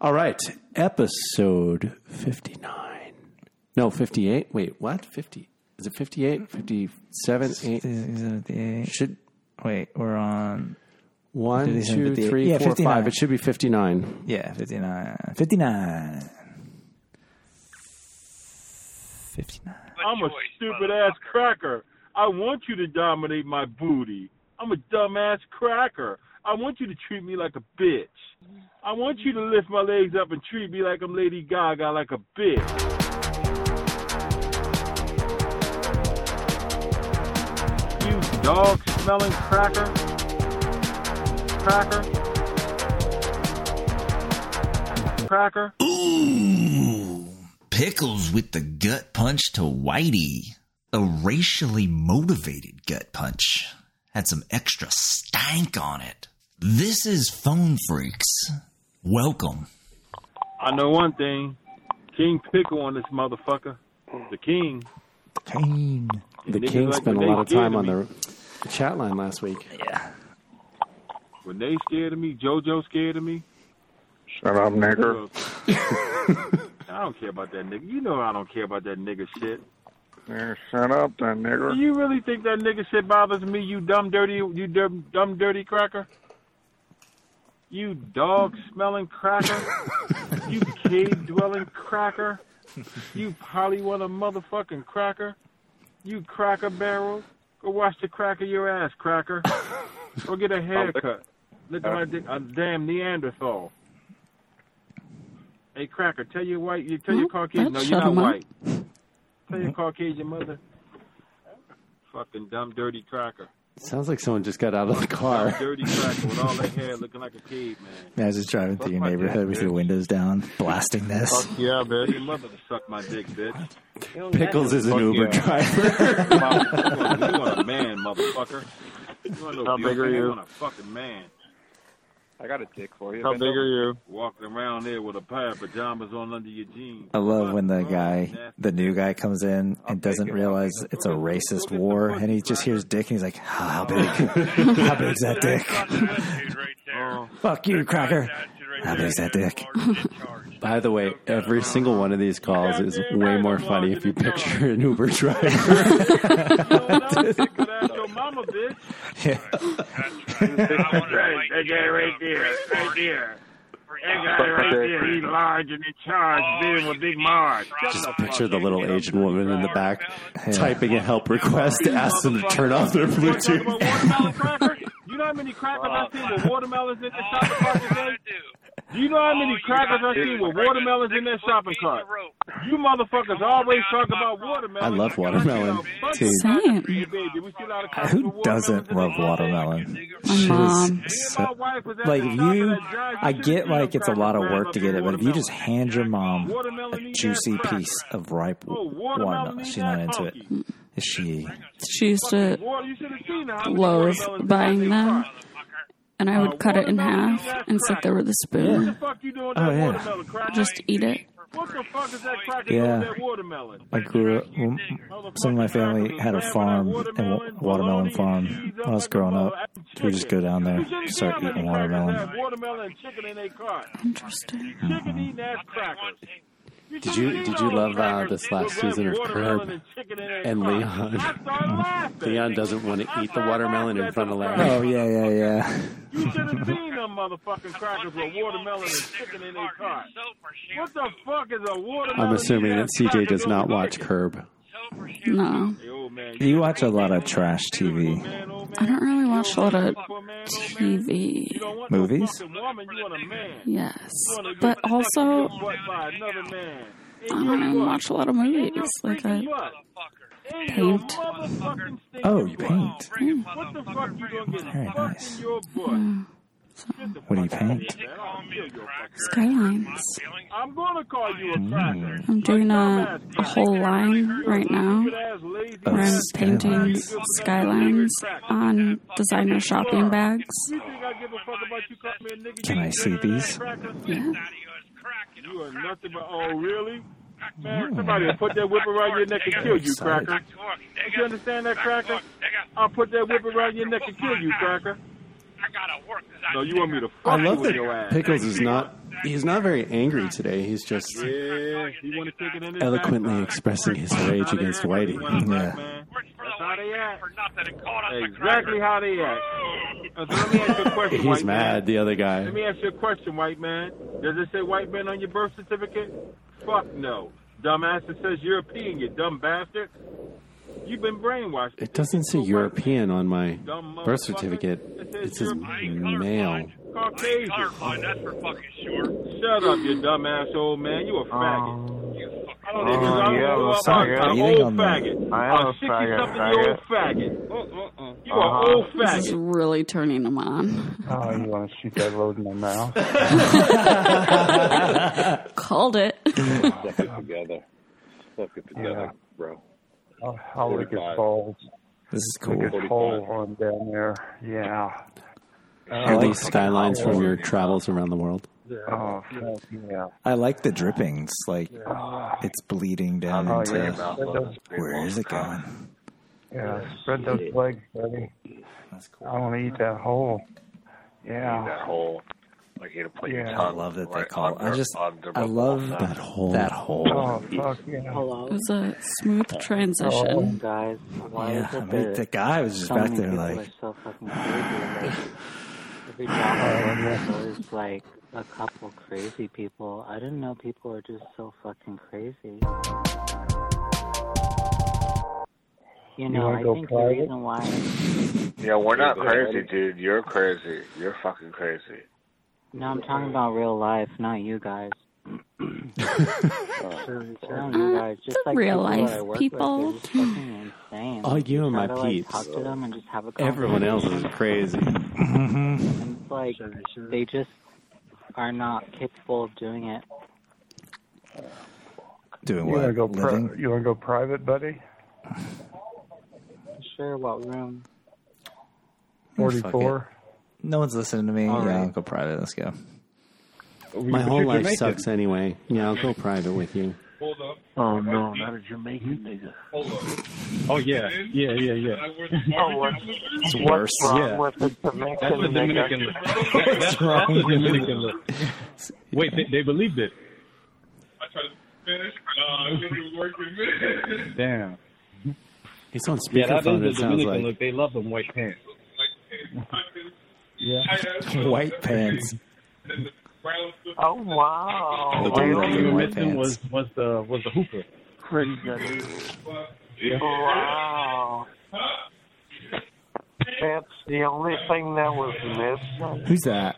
All right, episode 59. No, 58. Wait, what? 50. Is it 58? 57? 8? Is it the eight? Should Wait, we're on. 1, Did say 2, 58? 3, Yeah, 4, 5. 59. It should be 59. Yeah, 59. 59. 59. I'm a stupid ass cracker. I want you to dominate my booty. I'm a dumbass cracker. I want you to treat me like a bitch. I want you to lift my legs up and treat me like I'm Lady Gaga, like a bitch. You dog smelling cracker. Cracker. Cracker. Ooh, pickles with the gut punch to Whitey. A racially motivated gut punch. Had some extra stank on it. This is Phone Freaks. Welcome. I know one thing. King Pickle on this motherfucker. The king. Kane. The King like spent a lot of time on of the chat line last week. Yeah. When they scared of me, JoJo scared of me. Shut up, nigger. I don't care about that nigga. You know I don't care about that nigga shit. Yeah, shut up, then, Do you really think that nigga shit bothers me, you dumb dirty you dumb, dumb dirty cracker? You dog smelling cracker? you cave dwelling cracker? You Hollywood a motherfucking cracker? You cracker barrel? Go wash the crack of your ass, cracker. Go get a haircut. Look at my dick, a damn Neanderthal. Hey, cracker, tell your white, you tell your Hmm? Caucasian. No, you're not white. Tell your Caucasian mother. Fucking dumb, dirty cracker. Sounds like someone just got out of the car. dirty cracker with all that hair looking like a caveman. I was just driving through your neighborhood dick, with your windows down, blasting this. Yeah, Tell bitch. your mother to suck my dick, bitch. Pickles is an Fuck Uber yeah. driver. You want- a man, motherfucker. You want no How big are you? want a fucking man. I got a dick for you. How Bend big over. are you? Walking around there with a pair of pajamas on under your jeans. I love when the guy, the new guy, comes in and doesn't realize it's a racist war, and he just hears dick, and he's like, "How how big? How big's that dick? Fuck you, cracker! How big's that dick?" By the way, every single one of these calls is way more funny if you picture an Uber driver. you don't know, you could ask your mama, bitch. That guy right there, right there. That guy right there, he's large and in charge, being with Big Marge. Just picture the little Asian woman in the back typing a help request to ask them to turn off their You wanna talk Bluetooth. about watermelon crackers? You know how many crackers I've seen with watermelons in the shopping cart today? Do you know how many crackers I've seen with watermelons in their shopping cart? You motherfuckers always talk about watermelon. I love watermelon, too. Same. Hey, baby, we see a lot of crackers Who doesn't love watermelon? My mom. So- My wife was at like if you, and that drive, I get like it's a lot of work to get it, but if you just hand your mom a juicy piece of ripe Oh, watermelon, she's not into it. Is she? She used to Water, you should have seen how many loathe buying them, cart. And I would uh, cut it in half and sit there with a What spoon. the fuck you doing with Oh, that yeah. watermelon cracker? Just eat it. What the fuck is that cracker Yeah. doing with that watermelon? I grew up. Some of my family had a farm, a watermelon farm. When I was growing up, we would just go down there, start eating watermelon. Watermelon and chicken in their cart. Interesting. Chicken eating ass crackers. Did you did you love uh, this last season of Curb? And Leon. Leon doesn't want to eat the watermelon in front of Larry. Oh yeah, yeah, yeah. You should have seen them motherfucking crackers with watermelon and chicken in their cart. What the fuck is a watermelon? I'm assuming that CJ does not watch Curb. No, Hey, old man, You watch a lot of trash TV. I don't really watch a lot of For a man, old man. TV. You don't want no Movies? fucking woman, you want a man. Yes, You wanna get but also butt by another man. I don't watch a lot of movies. Like I paint. Oh, you paint. What the fuck you gonna get Very nice. Your butt? What do you paint? Man, I'll kill your fucking- Skylines. I'm gonna call you a hmm. cracker. I'm doing a, a whole line right now where I'm painting skylines on designer shopping bags. You think I give a fuck about you calling me a nigga? Can I see these? Yeah. You are nothing but. Oh, really? Man, somebody will put that whip around your neck and kill you, Excited. cracker. You understand that, cracker? I'll put that whip around your neck and kill you, cracker. No, you want me to I fuck you love with that your ass. Pickles is not He's not very angry today. He's just Yeah, he want to take it in his eloquently backside. expressing his rage How they against act when Whitey. they want it Yeah. back, man. That's how they act. Exactly how they act. Uh, so let me ask you a question, He's white mad. Man. The other guy. Let me ask you a question, white man. Does it say white man on your birth certificate? Fuck no. Dumbass, it says European, you dumb bastard. You've been brainwashed. It doesn't say European on my birth certificate. It It says says male. Caucasian. Colorblind, that's for fucking sure. Shut up, you dumbass old man. You a oh. faggot. You fucking I don't even Oh, know. yeah, I'm, well, I'm, faggot. I'm Eating old faggot. I am I'm a 60 faggot, something year old faggot. Uh, uh, uh. Uh-huh. faggot. Uh-uh-uh. You Uh-huh. an old This is really turning him on. Oh, you want to shoot that load in my mouth? Called it. Stuck it together. Stuck it together, Yeah. bro. I'll, I'll lick his 45. balls. This is cool. Lick his hole on down there. Yeah. Uh, Are these skylines from your travels around the world? Oh, yeah. I like the drippings. Like it's bleeding down Oh, into. yeah. Spread Where is it going? yeah, spread those legs, buddy. That's cool. I want to eat that hole. That Yeah. whole, like you to put your tongue. I love that they right call. I just under I love ball. That whole. that hole. Oh, fuck yeah. It was a smooth transition. Oh, guys. Why Yeah, is I mean, the guy was just so back there like, are so fucking crazy? Like, every job there's always like a couple crazy people. I didn't know people were just so fucking crazy. You know, wanna I go think the reason why Yeah, we're not crazy, dude. You're crazy. You're fucking crazy. No, I'm talking about real life, not you guys. Oh. No, you guys, just like real life I people. With, they're just fucking insane. All you and my to, like, peeps. Talk to them and just have a Everyone else is crazy. Mm-hmm. And it's like they just are not capable of doing it. doing You what? want to go? Pri- Living? you want to go private, buddy? Sure, what room? Forty-four. No one's listening to me. All yeah, right. I'll go private. Let's go. My whole life sucks anyway. Yeah, I'll go private with you. Hold up. Oh no, not a Jamaican hmm? nigga. Oh, yeah. Yeah, yeah, yeah. Oh, it's worse. Yeah. with the That's the Dominican look. That- That's wrong that's the with Dominican look. Wait, they, they believed it. I tried to finish. Uh, Damn. He's on Yeah, speakerphone. is it the sounds Dominican like. look. They love them white pants. Yeah. White pants. Oh wow! The do only love thing them white missing was was the was the hooper. Yeah. Wow! That's the only thing that was missing. Who's that?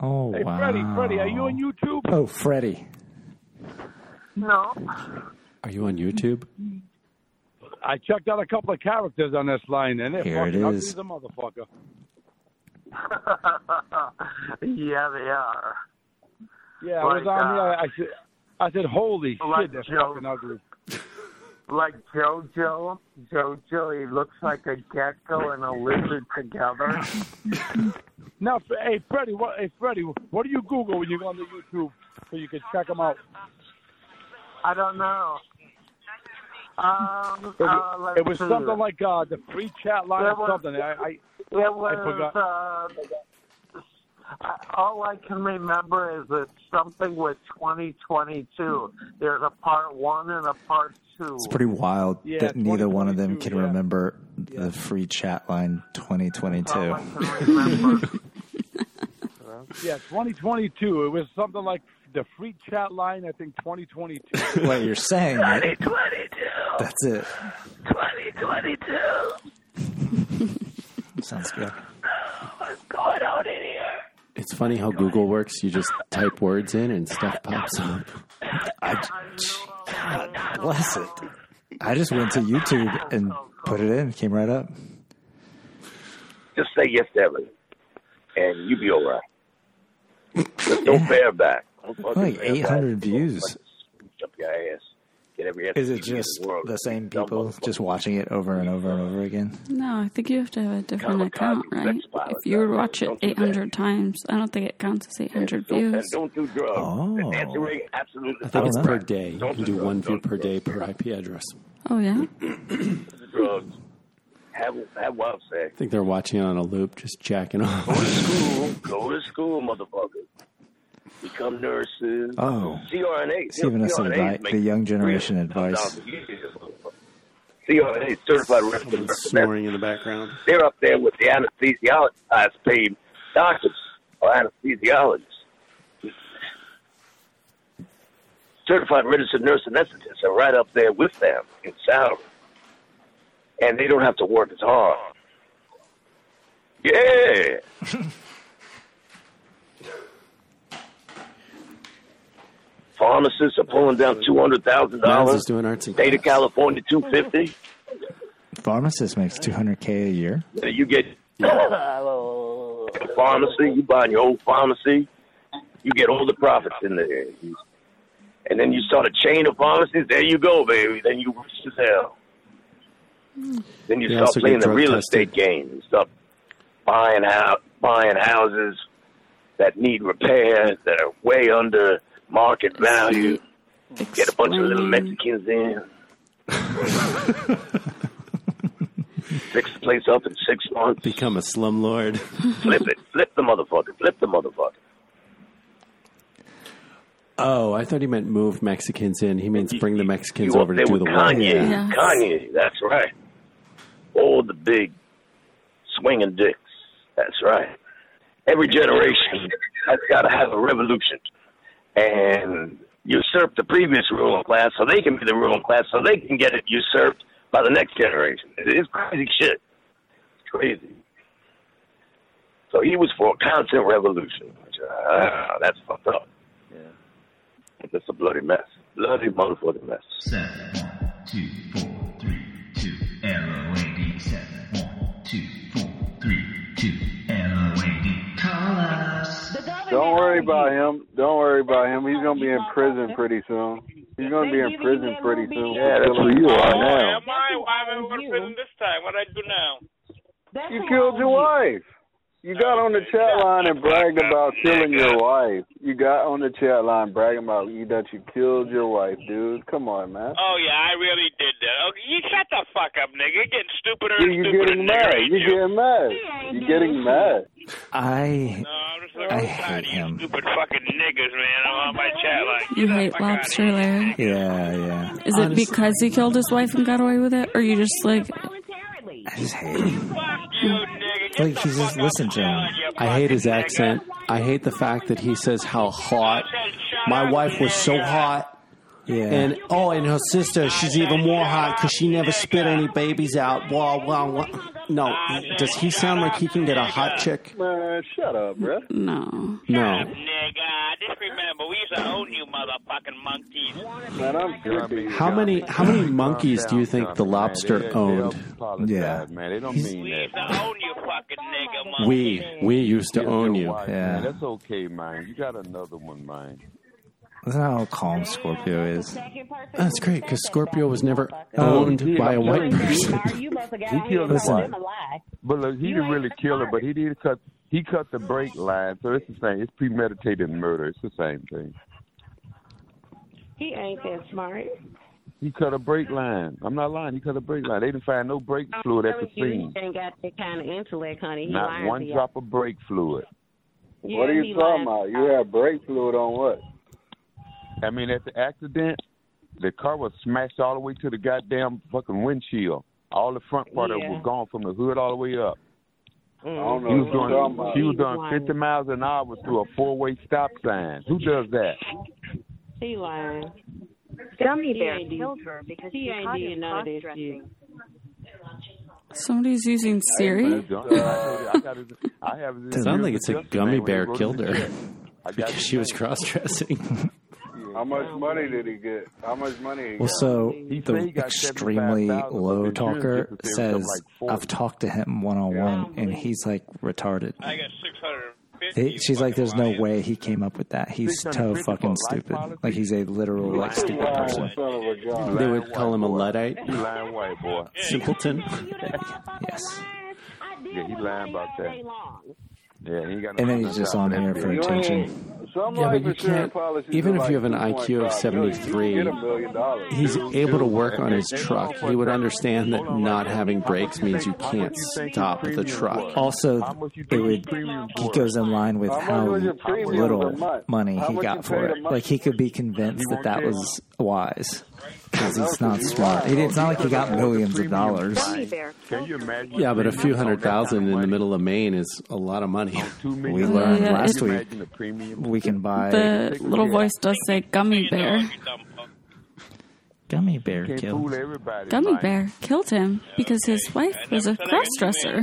Oh Hey, wow. Freddie, Freddie, are you on YouTube? Oh, Freddie. No. Are you on YouTube? I checked out a couple of characters on this line, and they're Here it fucking ugly as a motherfucker. yeah, they are. Yeah, I was on uh, here. I said, I said, holy like shit, they're Joe- fucking ugly. Like JoJo. JoJo, he looks like a gecko and a lizard together. Now, hey Freddie, what? Hey Freddie, what do you Google when you go on the YouTube so you can check them out? I don't know. Um, It uh, was, let's it was see. something like uh, the free chat line There or was- something. I, I It was, forgot. uh, all I can remember is it's something with 2022. There's a part one and a part two. It's pretty wild Yeah, that neither one of them can yeah. remember the free chat line 2022. All I can remember. yeah, 2022. It was something like the free chat line. I think 2022. What you're saying? it- That's it. 2022. Sounds good. What's going on in here? It's funny how Google works. You just type words in and stuff pops up. I, God bless it. I just went to YouTube and put it in. Came right up. Just say yes to everything, and you be all right. Just don't bear back. Don't fucking Like 800 views. Scoop up your ass. Get every Is it just the, the same people just watching it over and over and over again? No, I think you have to have a different Come on, account, right? If you out there. watch it Don't do 800 times, I don't think it counts as 800 Don't- views. don't do drugs. Oh. Answering absolutely I think it's know. per day. You Don't can do do drugs. one view per day per IP address. Oh, yeah? drugs. Have have wild sex. I think they're watching it on a loop, just jacking off. Go to school. Go to school, motherfucker. Become nurses. Oh. CRNA. It's giving us CRNAs advice, the young generation advice. a. CRNA, certified registered nurse. Snoring in the background. They're up there with the anesthesiologists, highest paid doctors or anesthesiologists. Certified registered nurse anesthetists are right up there with them in salary. And they don't have to work as hard. Yeah. Pharmacists are pulling down two hundred thousand Miles dollars. is doing arts and State of. California two fifty. Pharmacist makes 200k a year. You get pharmacy, you buy your old pharmacy, you get all the profits in there. And then you start a chain of pharmacies, there you go, baby. Then you rich as hell. Then you They start playing the real tested. estate game. You start buying out buying houses that need repairs that are way under market value. Get a bunch of little Mexicans in. Fix the place up in six months. Become a slumlord. Flip it. Flip the motherfucker. Flip the motherfucker. Oh, I thought he meant move Mexicans in. He means bring the Mexicans You over to do with the work. Kanye. Yes. Kanye, that's right. All the big swinging dicks. That's right. Every generation has got to have a revolution. And usurp the previous ruling class so they can be the ruling class so they can get it usurped by the next generation. It is crazy shit. It's crazy. So he was for a constant revolution. Which, uh, that's fucked up. Yeah. That's a bloody mess. Bloody motherfucking mess. Seven, one, two, four, Don't worry about him. Don't worry about him. He's gonna be in prison pretty soon. He's gonna be in prison pretty soon. Yeah, that's who you are now. Am I? Why am I going to prison this time? What I do now? You killed your wife. You got on the chat line and bragged about killing your wife. You got on the chat line bragging about you that you killed your wife, dude. Come on, man. Oh yeah, I really did that. Okay, you shut the fuck up, nigga. You're getting stupider You, and you're stupider, getting nigga, mad. You're you? getting mad. You're getting mad. I No, I'm just so I tired hate of you him. Stupid fucking niggas, man. I'm on my chat line. You hate lobster, Larry. yeah yeah. Is it because he killed his wife and got away with it, or you just like? I just hate him. Fuck you, nigga. Get Like he's just listen to him. I hate his accent. I hate the fact that he says how hot. My wife was so hot. Yeah. And oh, and her sister, she's even more hot because she never spit any babies out. Wow, wow, wow. No, does he sound like he can get a hot chick? Man, shut up, bro. No. No. Nigga, just remember, we used to own you motherfucking monkeys. Man, I'm trippy. How many how many monkeys do you think the lobster owned? Yeah. man. They don't mean We that. used to own you fucking nigga, monkey. We we used to own you. Yeah. That's okay, man. You got another one, man. That's not how calm Scorpio is. That's great because Scorpio was never oh, owned by a white person. He killed his Listen. wife. But look, he didn't really kill her, but he did cut. He cut the brake line, so it's the same. It's premeditated murder. It's the same thing. He ain't that smart. He cut a brake line. I'm not lying. He cut a brake line. They didn't find no brake fluid at the You scene. ain't got that kind of intellect, honey. He Not one drop of brake fluid. Yeah, What are you talking lying. about? You had brake fluid on what? I mean, at the accident, the car was smashed all the way to the goddamn fucking windshield. All the front part of it was gone from the hood all the way up. Mm. I don't know He was what you're talking doing. about. She was doing 50 miles an hour through a four-way stop sign. Who does that? He lying. Gummy Bear killed her because she ain't caught him none of this cross-dressing. Somebody's using Siri. I told you, I got his- I have his Sounds like it's a gummy name when he bear killed her check. I got because she was name. cross dressing. How much money did he get? How much money he Well, got? so He the extremely 75,000, but low talker says, like "I've talked to him one on one, and he's like retarded." I got 650. They, she's like, "There's no way he came up with that. He's so fucking stupid. Like he's a literal like stupid person." son of a gun. They would call him a luddite, lying white boy. simpleton. Yes. Yeah, he lying about that. Yeah, he got And then he's just on here for attention. Some Yeah, but you can't. Even if you have an IQ of 2.5 million. You seventy-three, get a million dollars. he's able to work on his truck. He would understand that not having brakes means you can't stop the truck. Also, it would he goes in line with How much how was your premium a little money he got for it. Like he could be convinced that that was wise because he's not smart. He- It's not like he got millions of dollars. Can you imagine? Yeah, but a few hundred thousand in the middle of Maine is a lot of money. We learned Yeah, last week we can buy The little voice does say gummy bear. gummy bear Can't kill. fool everybody. Gummy bear killed him because his wife was a cross dresser.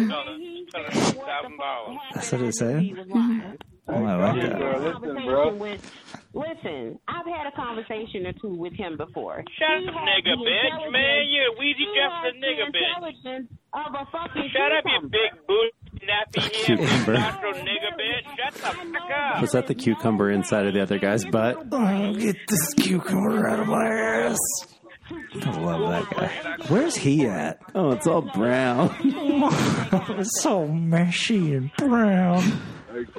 That's what it said. Oh, I like that. conversation with. Listen, I've had a conversation or two with him before. Shut He up, has nigga, the bitch, intelligence- man. You're a Weezy he Jefferson nigga, bitch. intelligence Of a fucking Shut up, you big boot, nappy head, Cucumber. nigga, bitch. Shut the fuck up. Was that the cucumber inside of the other guy's butt? Oh, get this cucumber out of my ass. I love that guy. Where's he at? Oh, it's all brown. it's so meshy and brown.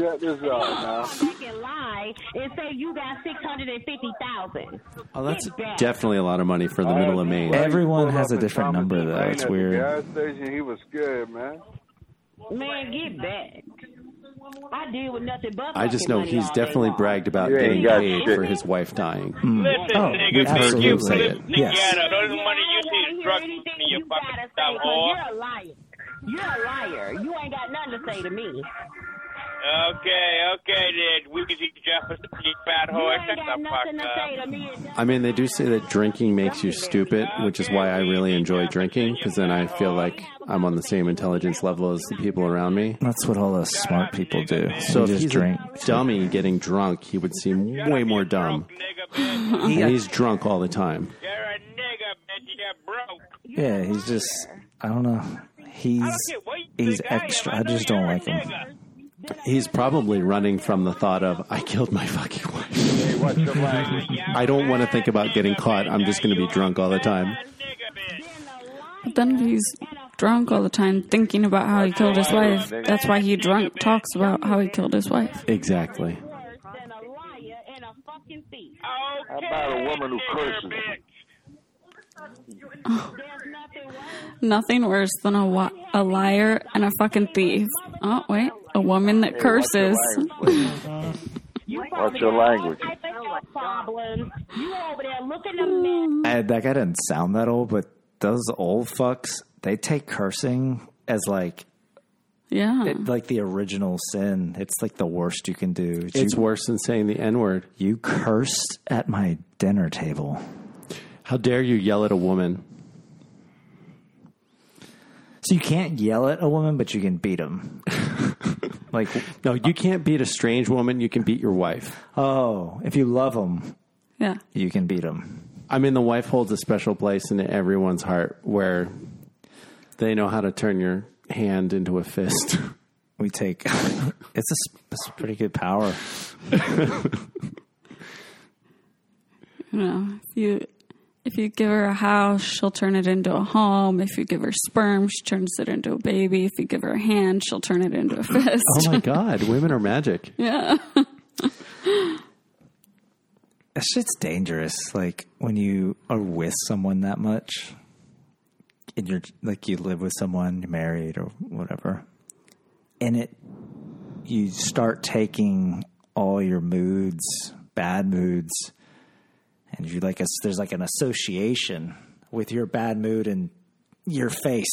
Hey, check this out now. Fucking lie and say you got six hundred and fifty thousand. Oh, that's definitely a lot of money for the middle of Maine. Everyone has a different number, though. It's At the weird. gas station, he was scared, man. Man, get back. I deal with nothing but. I just know he's definitely long. bragged about You ain't getting paid shit. for his wife dying. Mm. Listen, Oh, nigga, we've bitch, you absolutely flip it. Yes. together. Those are money you see Hear drug anything you you fucking gotta say, dumb 'cause you're a liar. You're a liar. You ain't got nothing to say to me. Okay, okay, then. Weezy Jefferson, you fat You whore. ain't got the nothing to fuck say up. to me. I mean, they do say that drinking makes you stupid, which is why I really enjoy drinking, because then I feel like I'm on the same intelligence level as the people around me. That's what all the smart people do. So if just he's drink. a dummy getting drunk, he would seem way more dumb. And he's drunk all the time. You're a nigga, bitch. You're broke. Yeah, he's just. I don't know. He's he's extra. I just don't like him. He's probably running from the thought of, I killed my fucking wife. I don't want to think about getting caught. I'm just going to be drunk all the time. But then if he's drunk all the time thinking about how he killed his wife, that's why he drunk talks about how he killed his wife. Exactly. How about a woman who curses? Nothing worse than a, wa- a liar and a fucking thief. Oh, wait. A woman that curses. Oh, What's your language? Oh, Problem. You over there looking a mm. mess. I, that guy doesn't sound that old, but those old fucks, they take cursing as like Yeah. it, like the original sin. It's like the worst you can do. It's you, worse than saying the N word. you cursed at my dinner table. How dare you yell at a woman? So you can't yell at a woman, but you can beat them. like, No, you uh, can't beat a strange woman. You can beat your wife. oh, if you love them, Yeah. you can beat them. I mean, the wife holds a special place in everyone's heart where they know how to turn your hand into a fist. We take it's a, s- it's a pretty good power. You know, if you if you give her a house, she'll turn it into a home. If you give her sperm, she turns it into a baby. If you give her a hand, she'll turn it into a fist. oh my God, women are magic. yeah. That shit's dangerous. Like when you are with someone that much, and you're like you live with someone, you're married or whatever, and it you start taking all your moods, bad moods, and you like a, there's like an association with your bad mood and your face.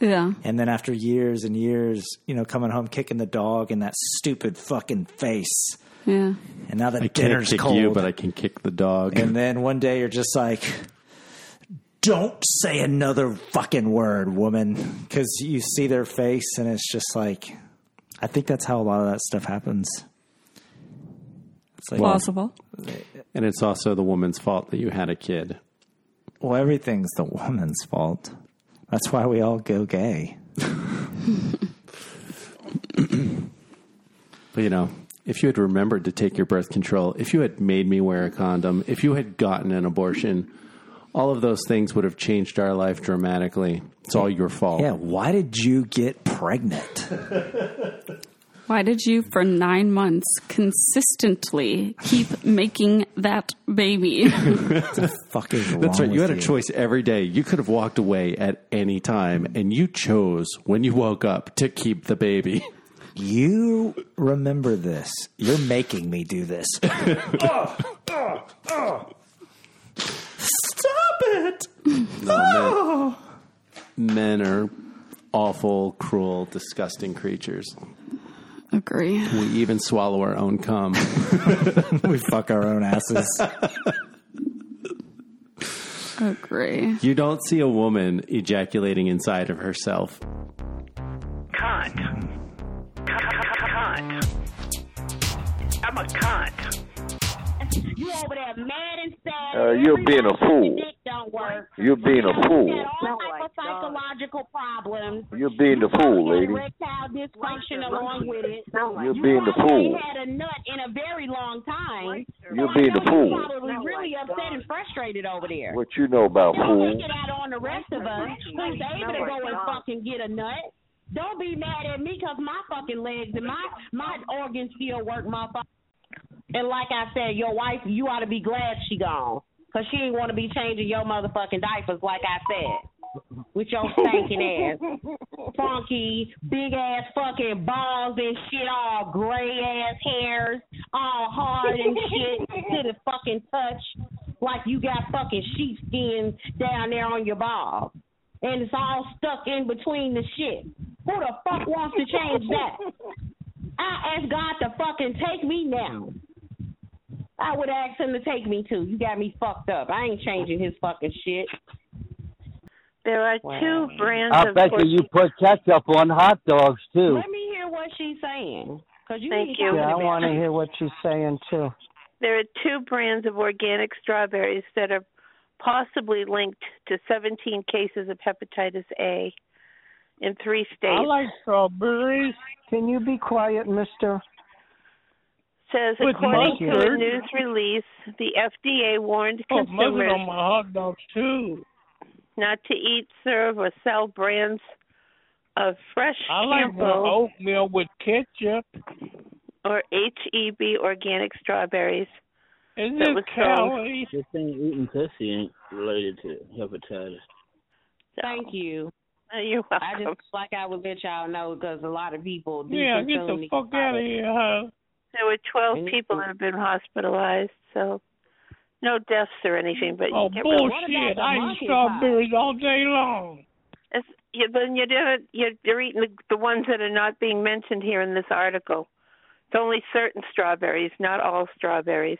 Yeah. And then after years and years, you know, coming home kicking the dog in that stupid fucking face. Yeah. And now the I can't dinner's kick cold. you, but I can kick the dog. And then one day you're just like, don't say another fucking word, woman. Because you see their face and it's just like, I think that's how a lot of that stuff happens. It's like, Possible. And it's also the woman's fault that you had a kid. well, everything's the woman's fault. That's why we all go gay. But you know, if you had remembered to take your birth control, if you had made me wear a condom, if you had gotten an abortion, all of those things would have changed our life dramatically. It's all your fault. Yeah, why did you get pregnant? Why did you, for nine months, consistently keep making that baby? Fuck is That's right. You with had a choice every day. You could have walked away at any time, and you chose when you woke up to keep the baby. You remember this. You're making me do this. Stop it! No, men, ah! men are awful, cruel, disgusting creatures. Agree. We even swallow our own cum. we fuck our own asses. Agree. You don't see a woman ejaculating inside of herself. Cunt. Cunt. I'm a cunt. You over there mad and sad. Uh, you're being a fool. Dick don't work. You're being a You fool. got all type of psychological problems. You're being the fool, lady. Erectile dysfunction along with it. You're being the You fool. ain't had a nut in a very long time. You're So I being know the fool. Probably really upset and frustrated over there. What you know about Don't fool? take it out on the rest of us who's able to go and fucking get a nut. Don't be mad at me because my fucking legs and my my organs still work, motherfucker. And like I said, your wife, you ought to be glad she gone. Because she ain't want to be changing your motherfucking diapers like I said. With your stinking ass. Funky, big ass fucking balls and shit, all gray ass hairs, all hard and shit to the fucking touch. Like you got fucking sheepskin down there on your balls. And it's all stuck in between the shit. Who the fuck wants to change that? I asked God to fucking take me now. I would ask him to take me too. You got me fucked up. I ain't changing his fucking shit. There are two brands I of bet you you put ketchup on hot dogs too. Let me hear what she's saying. Cause you Thank you. Yeah, I wanna hear what she's saying too. There are two brands of organic strawberries that are possibly linked to 17 cases of hepatitis A in three states. I like strawberries. Can you be quiet, mister? Says With according to a news release, the FDA warned Put mustard consumers on my hot dogs too. not to eat, serve, or sell brands of fresh I like my oatmeal with ketchup. or HEB organic strawberries. Is that it was sold. calories? This thing eating pussy ain't related to hepatitis. Thank you. Uh, You're I just like I would let y'all know because a lot of people do Yeah, get consume the these fuck out of here, huh? There were 12 And- people that have been hospitalized, so no deaths or anything. But Oh you get really- bullshit! I eat strawberries all day long. It's, you, but you're, doing, you're, you're eating the, the ones that are not being mentioned here in this article. It's only certain strawberries, not all strawberries.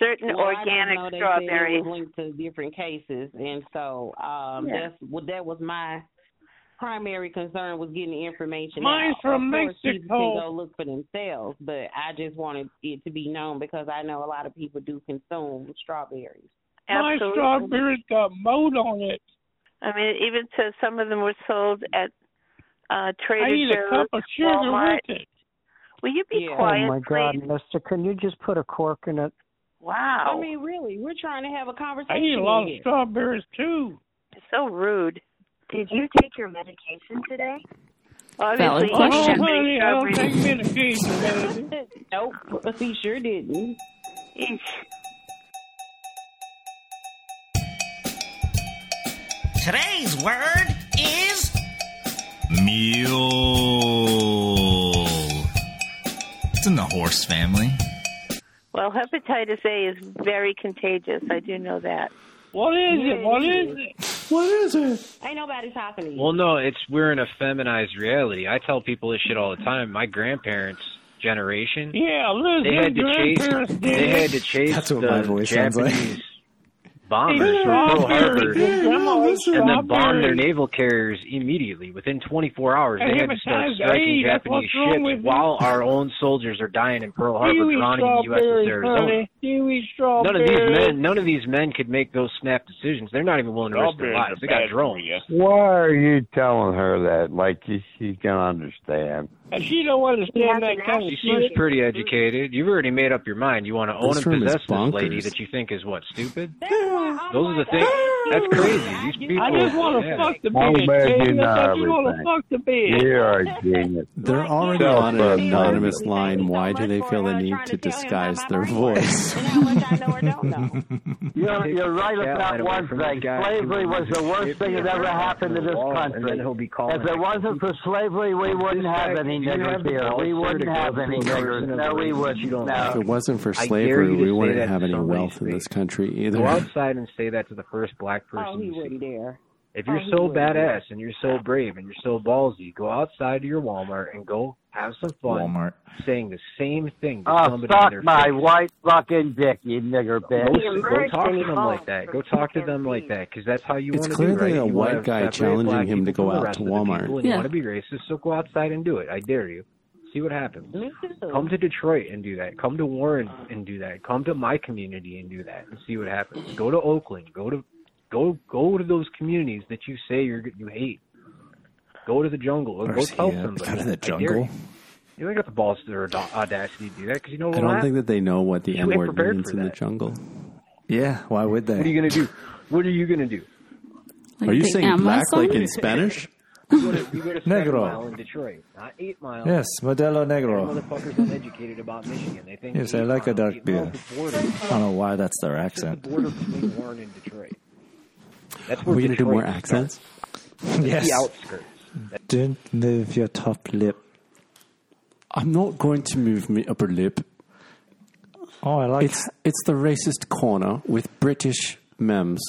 Certain Well, I organic know. They said strawberries. It linked to different cases, and so um, Yeah. that's well, that was my primary concern was getting the information. Mine's out. from of course, People Mexico. can go look for themselves, but I just wanted it to be known because I know a lot of people do consume strawberries. My strawberries got mold on it. I mean, even says some of them were sold at uh, Trader I eat a Joe's, cup of sugar Walmart. with it. Will you be Yeah. quiet, Oh, my God, mister, can you just put a cork in it? Wow. I mean, really, we're trying to have a conversation. I eat a lot of here. strawberries too. It's so rude. Did you take your medication today? Obviously, you should honey, I don't take medication, baby. nope, he sure didn't. Eesh. Today's word is mule. It's in the horse family. Well, hepatitis A is very contagious. I do know that. What is it? What is it? What is it? Ain't nobody talking to you. Well, no, it's we're in a feminized reality. I tell people this shit all the time. My grandparents' generation, Yeah, listen, they had to chase. grandparents did They had to chase That's what the my voice sounds like. Japanese bombers Hey, from Pearl Harbor, Grandma, and then bomb their naval carriers immediately. Within 24 hours, Hey, they had to start striking A, Japanese what's wrong with ships you. while our own soldiers are dying in Pearl Harbor, You eat drowning in the USS strawberries, Arizona. honey. You eat None of these men, none of these men could make those snap decisions. They're not even willing to risk their lives. They got bad for drones. Why are you telling her that like she, she can understand? And she don't understand that kind of She seems shit. pretty educated. You've already made up your mind. You want to own This and possess this lady that you think is what stupid. Those are the things. That's crazy. These people. I just want to yeah. fuck the I'm bitch. glad you. I know just want to fuck the bitch. You're a genius. They're already Self on an anonymous line. Why do they feel the need to disguise their voice? You're, you're right Yeah, about right away one from thing. Slavery was the worst thing that ever happened to this country. And then he'll be calling If it it- wasn't for slavery, we wouldn't have guy- any niggers here. We wouldn't have any a niggers. No, we wouldn't. No. If it wasn't for slavery, we wouldn't have any somebody's wealth in this country either. Go outside and say that to the first black person Oh, he you see. wouldn't dare. If Oh, you're he so badass and you're so brave and you're so ballsy, go outside to your Walmart and go have some fun Walmart. saying the same thing to Oh, somebody in suck their my face. white fucking dick, you nigger Go, bitch. go talk to them like that. Go talk to them like that because that's how you It's want to do, clearly a white guy challenging him to go out to Walmart. people, You Yeah. want to be racist, so go outside and do it. I dare you. See what happens. Me too. Come to Detroit and do that. Come to Warren and do that. Come to my community and do that and see what happens. Go to Oakland. Go to go go to those communities that you say you're you hate. Go to the jungle or go Where's tell he somebody. Go to the jungle? You. You ain't got the balls or the audacity to do that because you know I don't think that they know what the You N ain't word prepared means for in the that. jungle. Yeah, why would they? What are you gonna do? What are you gonna do? Like Are you the saying black like in Spanish? You go to, you go to Negro. Mile in Detroit, not Eight Mile. Yes, Modelo Negro. Motherfuckers uneducated about Michigan. They think Yes, I Eight like a dark Eight beer. Mile's the border. I don't know why that's their It's accent. the border between Warren and Detroit. That's Are where we going to do more accents? That's Yes. the outskirts. Don't move your top lip. I'm not going to move my upper lip. Oh, I like It's it's the racist corner with British memes.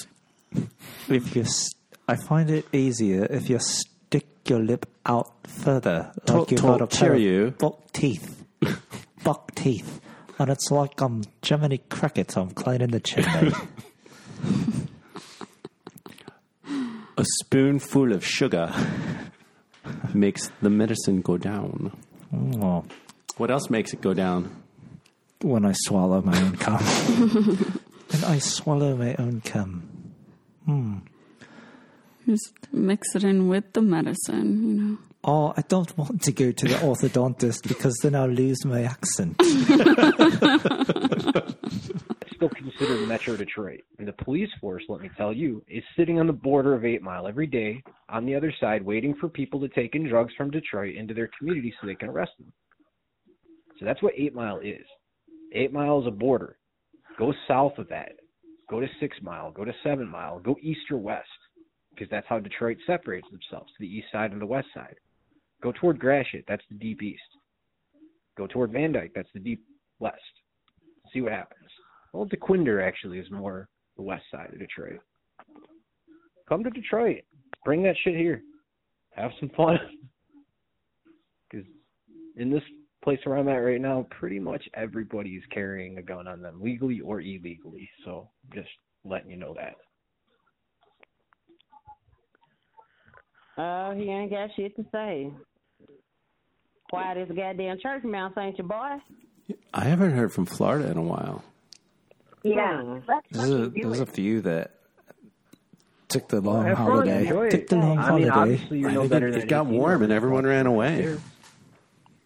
if you. s- I find it easier if you stick your lip out further, Talk- like you've talk got a pair cheerio. of buck teeth. buck teeth, and it's like I'm Jiminy Cricket. I'm cleaning the chimney. A spoonful of sugar makes the medicine go down. oh, What else makes it go down? when I swallow my own cum. and I swallow my own cum. Hmm. Just mix it in with the medicine, you know. Oh, I don't want to go to the orthodontist because then I'll lose my accent. Still considered Metro Detroit. And the police force, let me tell you, is sitting on the border of Eight Mile every day on the other side waiting for people to take in drugs from Detroit into their community so they can arrest them. So that's what Eight Mile is. Eight Mile is a border. Go south of that. Go to Six Mile. Go to Seven Mile. Go east or west. Because that's how Detroit separates themselves to the east side and the west side. Go toward Gratiot. That's the deep east. Go toward Van Dyke. That's the deep west. See what happens. Well, Dequindre actually is more the west side of Detroit. Come to Detroit. Bring that shit here. Have some fun. Because in this place where I'm at right now, pretty much everybody is carrying a gun on them, legally or illegally. So just letting you know that. Oh, he ain't got shit to say. Quiet as a goddamn church mouse, ain't you, boy? I haven't heard from Florida in a while. Yeah. There's a, there's a few that took the long have fun, holiday. it. Took the long I mean, holiday. you're I no think better it, it got warm and everyone ran away.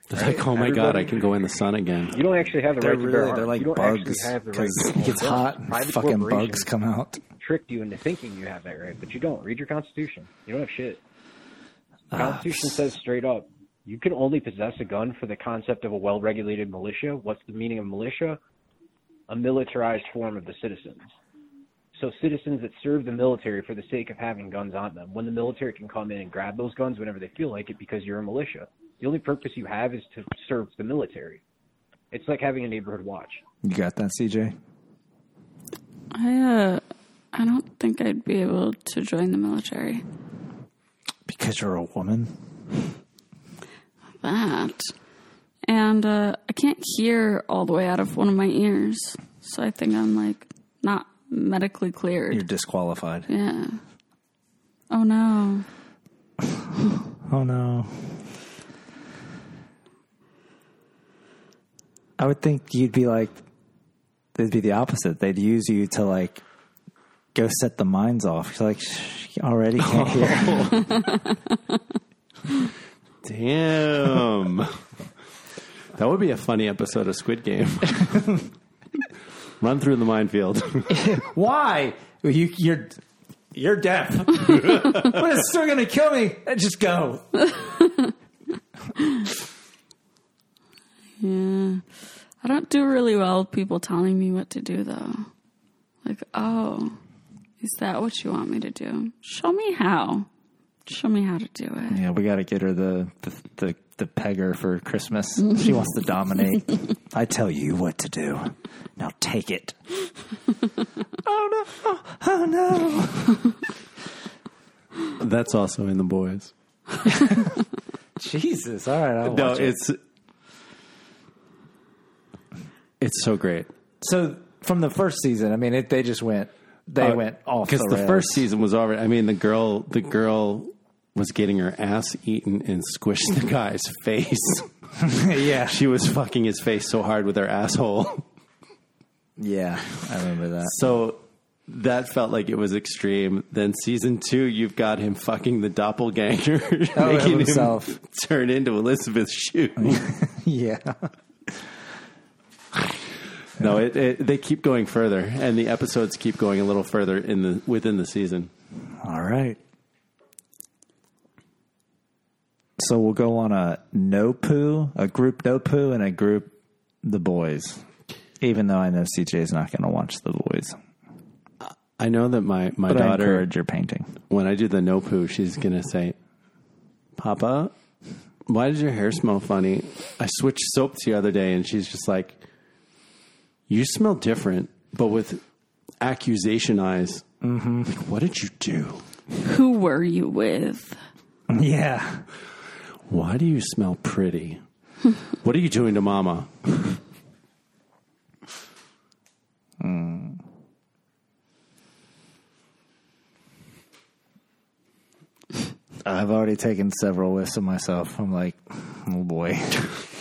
They're like, oh my god, I can go in the sun again. You don't actually have the They're right to bear really, arms. they're like you don't actually bugs have the right it gets hot and Private fucking bugs come out. Tricked you into thinking you have that right, but you don't. Read your Constitution. You don't have shit. The Ah, Constitution says straight up, you can only possess a gun for the concept of a well-regulated militia. What's the meaning of militia? A militarized form of the citizens. So citizens that serve the military for the sake of having guns on them, when the military can come in and grab those guns whenever they feel like it because you're a militia. The only purpose you have is to serve the military. It's like having a neighborhood watch. You got that, CJ? I uh I don't think I'd be able to join the military. Because you're a woman. That. And uh I can't hear all the way out of one of my ears. So I think I'm like not medically cleared. You're disqualified. yeah. Oh no. Oh no. I would think you'd be like, it'd be the opposite. They'd use you to like go set the mines off. You're like, "Shh, already can't hear. Damn. that would be a funny episode of Squid Game. Run through the minefield. Why? You, you're you're deaf. but it's still gonna kill me. Uh, Just go. Yeah. I don't do really well with people telling me what to do, though. Like, oh, is that what you want me to do? Show me how. Show me how to do it. Yeah, we got to get her the the, the the pegger for Christmas. She wants to dominate. I tell you what to do. Now take it. oh no! Oh no! That's also in the boys. Jesus! All right, I'll no, watch it. it's it's so great. So from the first season, I mean, it, they just went they Uh, went off because the, the, first season was already. I mean, the girl, the girl was getting her ass eaten and squished the guy's face. yeah, she was fucking his face so hard with her asshole. Yeah, I remember that. So that felt like it was extreme. Then season two, you've got him fucking the doppelganger, Oh, making himself. him turn into Elisabeth Shue. yeah. no, it, it, they keep going further, and the episodes keep going a little further in the within the season. All right. So we'll go on a no poo, a group no poo, and a group the boys. Even though I know CJ's not going to watch the boys. I know that my my But I daughter encourage your painting. when I do the no poo, she's gonna say, "Papa, why does your hair smell funny?" I switched soaps the other day, and she's just like, "You smell different, but with accusation eyes." Mm-hmm. Like, what did you do? Who were you with? Yeah. Why do you smell pretty? what are you doing to Mama? I've already taken several whiffs of myself. I'm like, oh boy.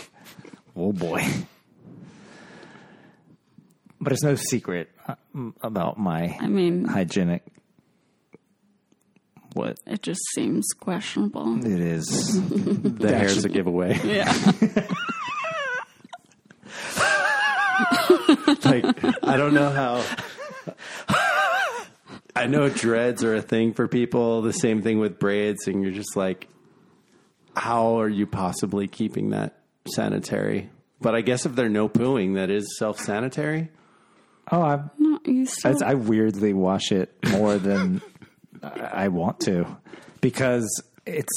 oh boy. But it's no secret uh, about my I mean, hygienic. What? it just seems questionable. It is. The hair's a giveaway. Yeah. like I don't know how. I know dreads are a thing for people. The same thing with braids, and you're just like, how are you possibly keeping that sanitary? But I guess if they're no pooing, that is self sanitary. Oh, I'm, No, you still, I, I weirdly wash it more than I I want to because it's.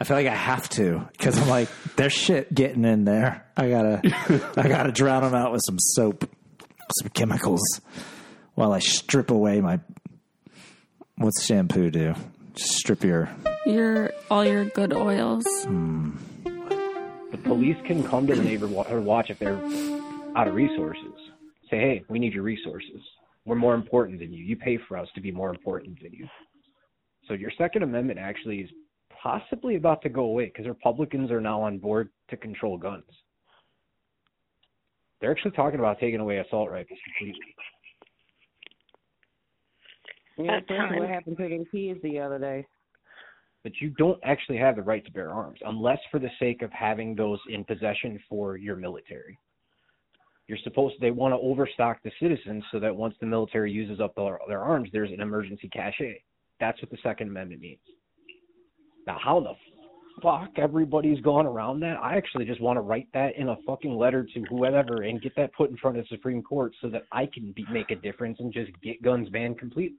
I feel like I have to because I'm like, there's shit getting in there. I gotta, I gotta drown them out with some soap, some chemicals, while I strip away my. What's shampoo do? Just strip your. your all your good oils. Hmm. The police can come to the neighbor wa- or watch if they're out of resources. Say, hey, we need your resources. We're more important than you. You pay for us to be more important than you. So your Second Amendment actually is possibly about to go away because Republicans are now on board to control guns. They're actually talking about taking away assault rifles completely. Yeah, that's what happened to them kids the other day. But you don't actually have the right to bear arms unless for the sake of having those in possession for your military. You're supposed they want to overstock the citizens so that once the military uses up their, their arms, there's an emergency cache. That's what the Second Amendment means. Now, how the fuck everybody's gone around that? I actually just want to write that in a fucking letter to whoever and get that put in front of the Supreme Court so that I can be, make a difference and just get guns banned completely.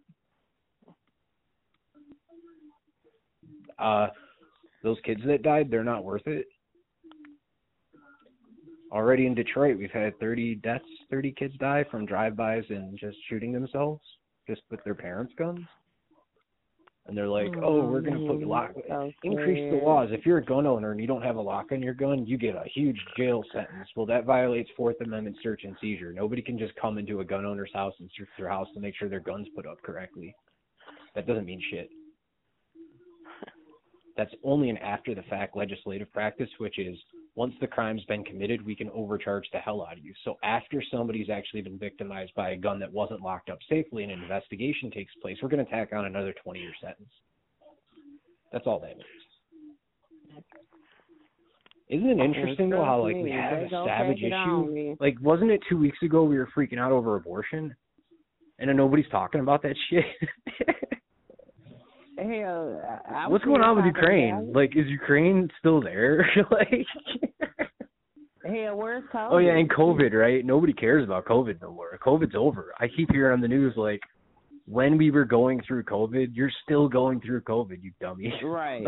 Uh, those kids that died, they're not worth it. Already in Detroit, we've had 30 deaths, 30 kids die from drive-bys and just shooting themselves just with their parents' guns. And they're like, "Oh, we're going to put mm, lock increase the laws. If you're a gun owner and you don't have a lock on your gun, you get a huge jail sentence." Well, that violates Fourth Amendment search and seizure. Nobody can just come into a gun owner's house and search their house to make sure their guns put up correctly. That doesn't mean shit that's only an after the fact legislative practice, which is once the crime's been committed, we can overcharge the hell out of you. So after somebody's actually been victimized by a gun that wasn't locked up safely and an investigation takes place, we're going to tack on another 20 year sentence. That's all that means. Isn't it interesting though how like we have a savage take it on issue? Like, wasn't it two weeks ago we were freaking out over abortion, and then nobody's talking about that shit? Uh, I- I What's going on with Ukraine? Like, is Ukraine still there? like, Hell, where's COVID? oh yeah, and COVID, right? Nobody cares about COVID no more. COVID's over. I keep hearing on the news like, when we were going through COVID, you're still going through COVID, you dummy. Right.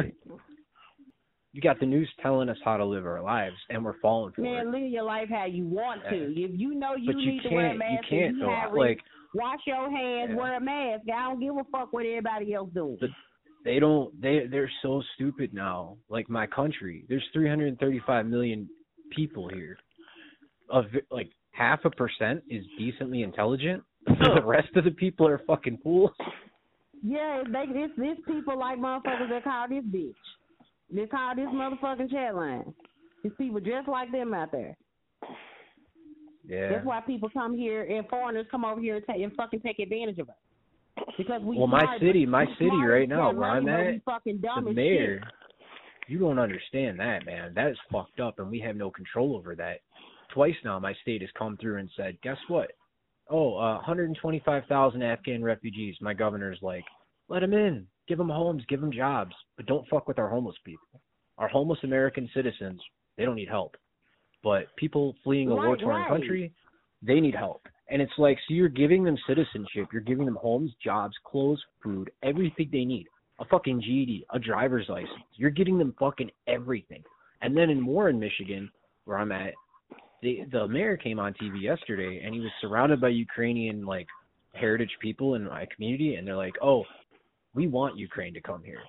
you got the news telling us how to live our lives, and we're falling for it. Man, live your life how you want to. If you know you But you need to wear a can't- you mask, can't, you though. have Like- wash your hands, Yeah. wear a mask. I don't give a fuck what everybody else doing. they don't they they're so stupid now like my country there's 335 million people here of like half a percent is decently intelligent the rest of the people are fucking fools Yeah, they this this people like motherfuckers that call this bitch. They call this motherfucking chat line. It's people just like them out there. Yeah. That's why people come here and foreigners come over here and, take, and fucking take advantage of us. Because we well my city my city right now hell, where i'm at fucking dumb the mayor shit. you don't understand that man. That is fucked up and we have no control over that. Twice now my state has come through and said guess what? Oh uh 125000 afghan refugees. My governor's like let them in. Give them homes. Give them jobs. But don't fuck with our homeless people. Our homeless american citizens they don't need help but people fleeing a Right, war torn right. country they need help and it's like so you're giving them citizenship you're giving them homes jobs clothes food everything they need a fucking GED, a driver's license. You're getting them fucking everything. And then in Warren, Michigan, where I'm at, the the mayor came on TV yesterday and he was surrounded by Ukrainian like heritage people in my community and they're like, "Oh, we want Ukraine to come here."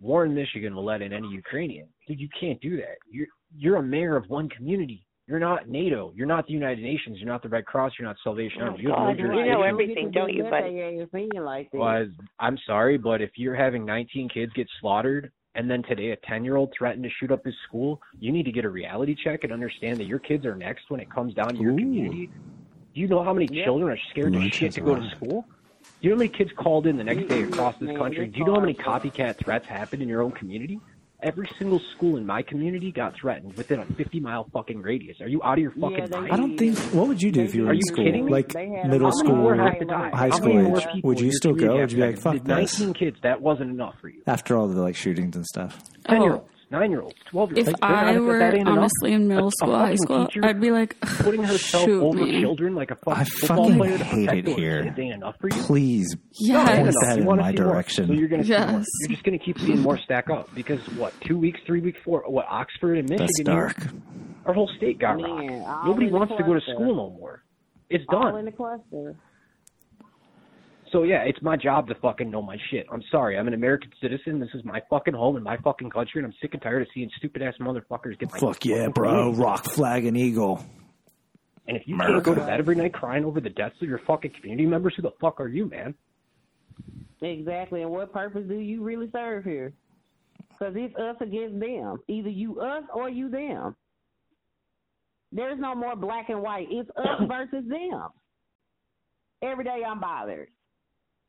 Warren, Michigan will let in any Ukrainian. Dude, you can't do that. You're you're a mayor of one community. You're not NATO. You're not the United Nations. You're not the Red Cross. You're not Salvation oh, Army. You God, you know everything, don't you, buddy? They ain't thinking like that. Well, I- I'm sorry, but if you're having 19 kids get slaughtered, and then today a 10 year old threatened to shoot up his school, you need to get a reality check and understand that your kids are next when it comes down to your community. Do you know how many children are scared to shit to go to school? Do you know how many kids called in the next day across this country? Do you know how many copycat threats happened in your own community? Every single school in my community got threatened within a 50 mile fucking radius. Are you out of your fucking mind? I don't think. What would you do if you were Are in you school, kidding me? like middle How many more school, have to die? high school age? Would you still go? Would you be have like, "Fuck die? this"? 19 kids, that wasn't enough for you. After all the like shootings and stuff. 10 year olds, 9 year olds, 12 year olds. If I were honestly in middle school, high school, I'd be like, putting herself shoot over me. children like a fucking I football fucking player to hate protect it here. kids ain't enough for you. Please Yes. point enough. that You in my direction. So you're gonna see. Yes. You're just gonna keep seeing more stack up because what? Two weeks, three weeks, four. What? Oxford and Michigan. That's here, dark. Our whole state got Man, rocked. Nobody wants to go to school no more. It's done. All done. in the cluster. So yeah, it's my job to fucking know my shit. I'm sorry, I'm an American citizen. This is my fucking home and my fucking country, and I'm sick and tired of seeing stupid ass motherfuckers get. my Fuck yeah, bro! community. Rock, flag, and eagle. And if you can't go to bed every night crying over the deaths of your fucking community members, who the fuck are you, man? Exactly. And what purpose do you really serve here? Because it's us against them. Either you us or you them. There's no more black and white. It's us versus them. Every day I'm bothered.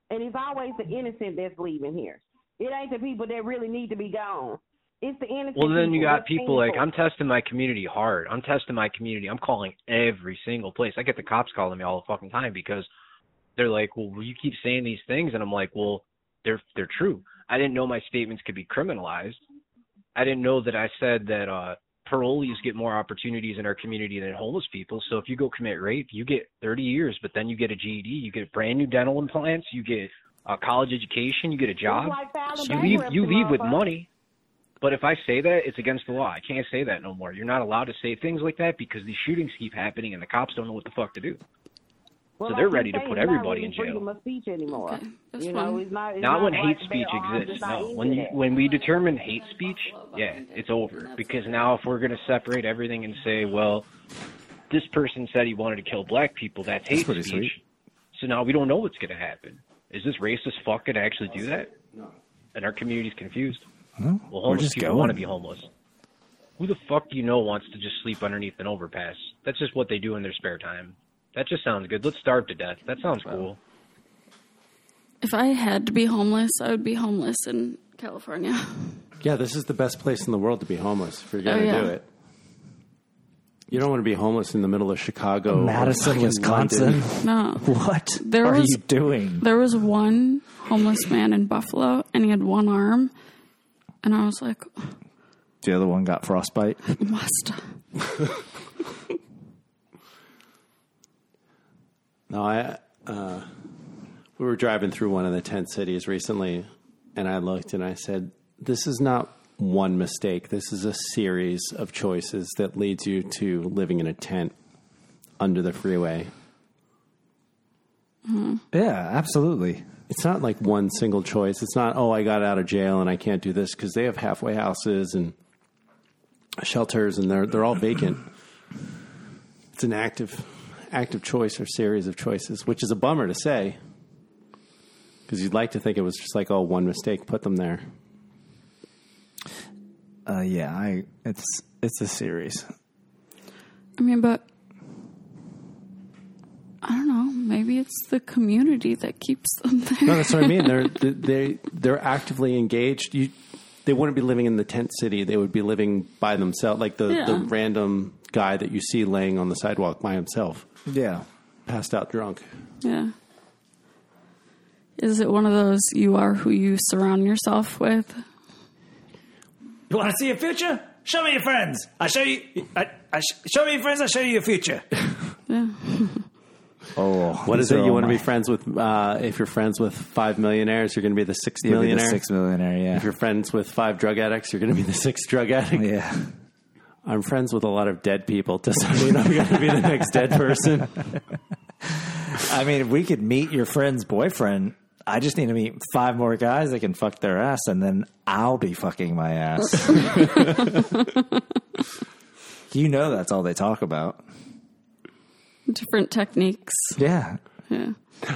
And it's always the innocent that's leaving here. It ain't the people that really need to be gone. It's the innocent. Well, then you got that's people like. I'm testing my community hard. I'm testing my community. I'm calling every single place. I get the cops calling me all the fucking time because they're like, "Well, you keep saying these things," and I'm like, "Well, they're they're true. I didn't know my statements could be criminalized. I didn't know that I said that uh parolees get more opportunities in our community than homeless people. So if you go commit rape, you get 30 years, but then you get a GED, you get brand new dental implants, you get a college education, you get a job. like you leave you leave with money. But if I say that, it's against the law. I can't say that no more. You're not allowed to say things like that because these shootings keep happening and the cops don't know what the fuck to do. Well, so they're ready to put everybody really in jail. Freedom of speech anymore. That's you know, it's not. It's Not when hate speech exists. No, when you when we determine hate speech, yeah, it's over. Because now if we're gonna separate everything and say, well, this person said he wanted to kill black people, that's hate pretty speech. So now we don't know what's gonna happen. Is this racist fuck gonna actually do that? No. And our community's confused. No, Well, we're homeless just people going. want to be homeless. Who the fuck do you know wants to just sleep underneath an overpass? That's just what they do in their spare time. That just sounds good. Let's starve to death. That sounds cool. If I had to be homeless, I would be homeless in California. Yeah, this is the best place in the world to be homeless if you're going Oh, to yeah. do it. You don't want to be homeless in the middle of Chicago, Madison, Wisconsin. London. No. What There are was- you doing? There was one homeless man in Buffalo, and he had one arm, and I was like, The other one got frostbite. must. No, I. Uh, we were driving through one of the tent cities recently, and I looked and I said, "This is not one mistake. This is a series of choices that leads you to living in a tent under the freeway." Yeah, absolutely. It's not like one single choice. It's not, oh, I got out of jail and I can't do this because they have halfway houses and shelters and they're they're all vacant. It's an active active choice or series of choices, which is a bummer to say. Because you'd like to think it was just like, oh, one mistake put them there. Uh, yeah, I it's it's a series. I mean, but I don't know. Maybe it's the community that keeps them there. No, that's what I mean. They're they they're actively engaged. You, they wouldn't be living in the tent city. They would be living by themselves, like the, the random guy that you see laying on the sidewalk by himself, Yeah. passed out drunk. Yeah. Is it one of those you are who you surround yourself with? You want to see your future? Show me your friends. I show you. I, I sh- show me your friends. I show you your future. Yeah. Oh, What is these it? You want to be friends with? Uh, if you're friends with five millionaires, you're going to be the sixth You'll be the millionaire. sixth millionaire, yeah. If you're friends with five drug addicts, you're going to be the sixth drug addict. Yeah. I'm friends with a lot of dead people. Does that mean I'm going to be the next dead person. I mean, if we could meet your friend's boyfriend, I just need to meet five more guys that can fuck their ass, and then I'll be fucking my ass. you know that's all they talk about. Different techniques. Yeah. Yeah.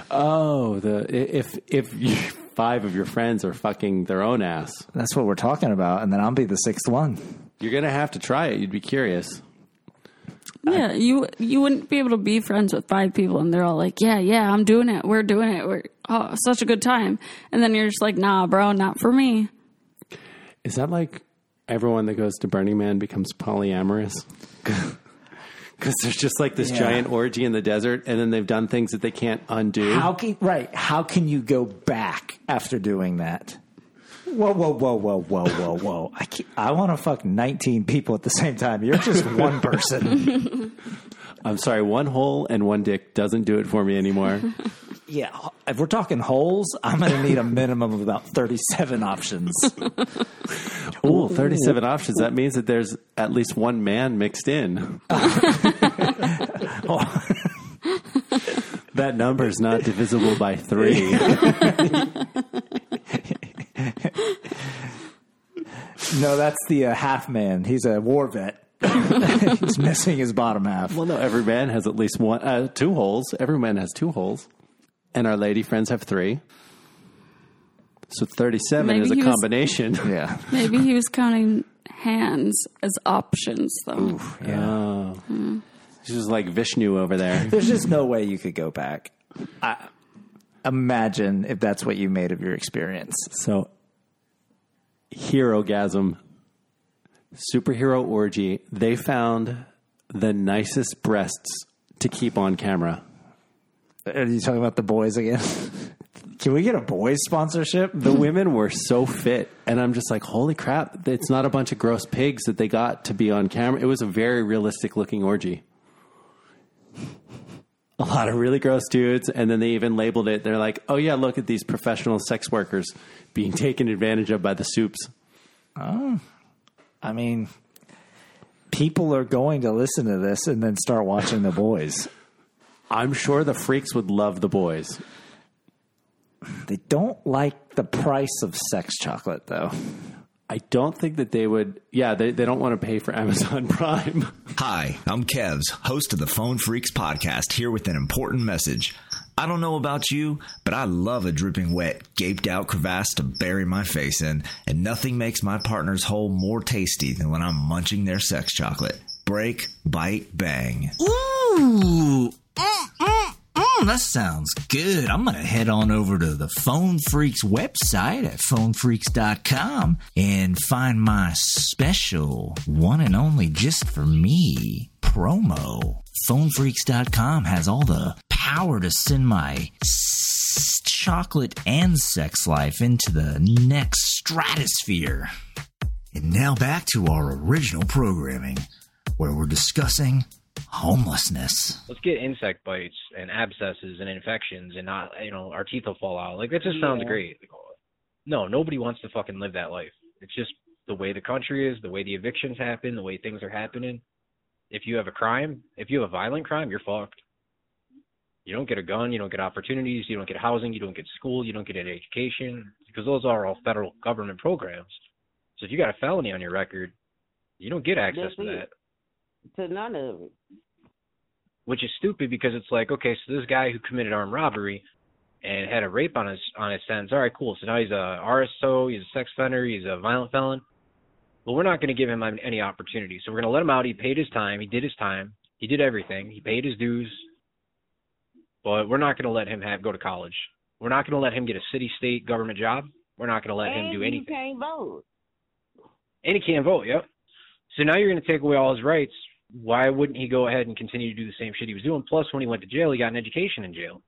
Oh, the if if you, five of your friends are fucking their own ass, That's what we're talking about, and then I'll be the sixth one. you're going to have to try it. You'd be curious. Yeah, you you wouldn't be able to be friends with five people and they're all like, "Yeah, yeah, I'm doing it. We're doing it. We're oh, such a good time." And then you're just like, "Nah, bro, not for me." Is that like everyone that goes to Burning Man becomes polyamorous? Because there's just like this Yeah. giant orgy in the desert, and then they've done things that they can't undo. How can right? How can you go back after doing that? Whoa, whoa, whoa, whoa, whoa, whoa, whoa! I can't, I want to fuck nineteen people at the same time. You're just one person. I'm sorry, one hole and one dick doesn't do it for me anymore. yeah, if we're talking holes, I'm going to need a minimum of about thirty-seven options. Ooh, 37 options. That means that there's at least one man mixed in. that number is not divisible by three. No, that's the uh, half man. He's a war vet. He's missing his bottom half. well, no, every man has at least one, uh, two holes. Every man has two holes. And our lady friends have three. So 37 Maybe is a he was- combination. Yeah. Maybe he was counting hands as options, though. Oh. She's just like Vishnu over there. There's just no way you could go back. I, imagine if that's what you made of your experience. So, Herogasm, superhero orgy. They found the nicest breasts to keep on camera. Are you talking about the boys again? Can we get a boys sponsorship? The women were so fit, and I'm just like, holy crap! It's not a bunch of gross pigs that they got to be on camera. It was a very realistic looking orgy. A lot of really gross dudes, and then they even labeled it. They're like, "Oh yeah, look at these professional sex workers being taken advantage of by the supes." Oh, I mean, people are going to listen to this and then start watching the boys. I'm sure the freaks would love the boys. They don't like the price of sex chocolate, though. I don't think that they would. Yeah, they, they don't want to pay for Amazon Prime. Hi, I'm Kevs, host of the Phone Freaks podcast, here with an important message. I don't know about you, but I love a dripping wet, gaped out crevasse to bury my face in, and nothing makes my partner's hole more tasty than when I'm munching their sex chocolate. Break, bite, bang. Ooh. Eh, eh. That sounds good. I'm going to head on over to the Phone Freaks website at phonefreaks.com and find my special, one and only just for me promo. Phonefreaks.com has all the power to send my s- chocolate and sex life into the next stratosphere. And now back to our original programming, where we're discussing homelessness. Let's get insect bites and abscesses and infections and not, you know, our teeth will fall out. Like that just sounds great. No, nobody wants to fucking live that life. It's just the way the country is, the way the evictions happen, the way things are happening. If you have a crime, if you have a violent crime, you're fucked. You don't get a gun, you don't get opportunities, you don't get housing, you don't get school, you don't get an education because those are all federal government programs. So if you got a felony on your record, you don't get access That's to it. To none of it. which is stupid because it's like, okay, so this guy who committed armed robbery and had a rape on his on his sentence, all right, cool. So now he's a RSO, he's a sex offender, he's a violent felon. But we're not going to give him any opportunity. So we're going to let him out. He paid his time. He did his time. He did everything. He paid his dues. But we're not going to let him have go to college. We're not going to let him get a city, state, government job. We're not going to let and him do you he can't vote. And he can't vote, yep. So now you're going to take away all his rights. Why wouldn't he go ahead and continue to do the same shit he was doing? Plus, when he went to jail, he got an education in jail.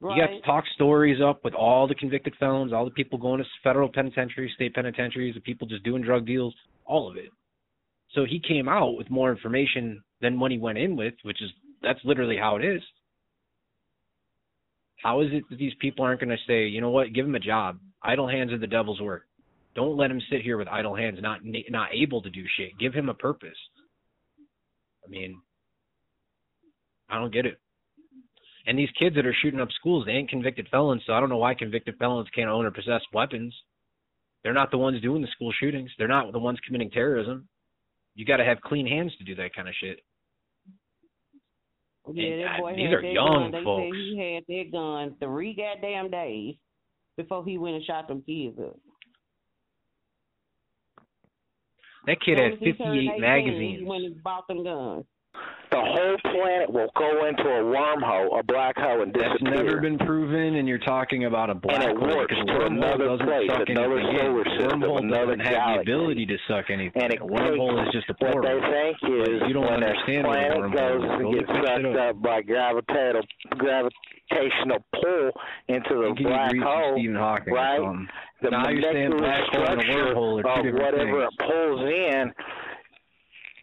Right. You got to talk stories up with all the convicted felons, all the people going to federal penitentiaries, state penitentiaries, the people just doing drug deals, all of it. So he came out with more information than when he went in with, which is that's literally how it is. How is it that these people aren't going to say, you know what, give him a job? Idle hands are the devil's work. Don't let him sit here with idle hands, not not able to do shit. Give him a purpose. I mean, I don't get it. And these kids that are shooting up schools, they ain't convicted felons, so I don't know why convicted felons can't own or possess weapons. They're not the ones doing the school shootings. They're not the ones committing terrorism. You got to have clean hands to do that kind of shit. Yeah, that uh, boy these had are that young gun. They folks. said he had that gun three goddamn days before he went and shot them kids up. That kid had as he turned 58 18, magazines. He went and bought them guns. The whole planet will go into a wormhole, a black hole, and That's disappear. never been proven, and you're talking about a black it hole. works to another place, another solar. System, wormhole another doesn't have the ability to suck anything. And it a wormhole is just a portal. what they think is you don't when understand the what a wormhole goes and Go gets sucked up. up by gravitational gravitational pull into the black hole, Stephen Hawking right? The Now you're saying black hole and a wormhole are two different whatever things. it pulls in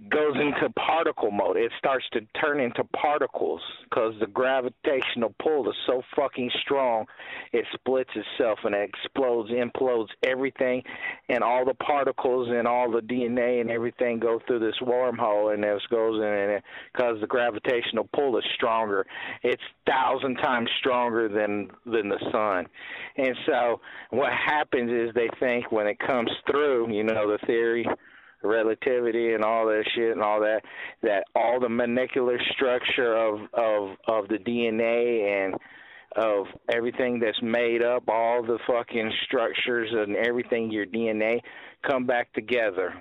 goes into particle mode. It starts to turn into particles because the gravitational pull is so fucking strong, it splits itself and it explodes, implodes everything, and all the particles and all the DNA and everything go through this wormhole, and this goes in, and because the gravitational pull is stronger, it's thousand times stronger than than the sun, and so what happens is they think when it comes through, you know, the theory relativity and all that shit and all that that all the molecular structure of of of the DNA and of everything that's made up all the fucking structures and everything your DNA come back together.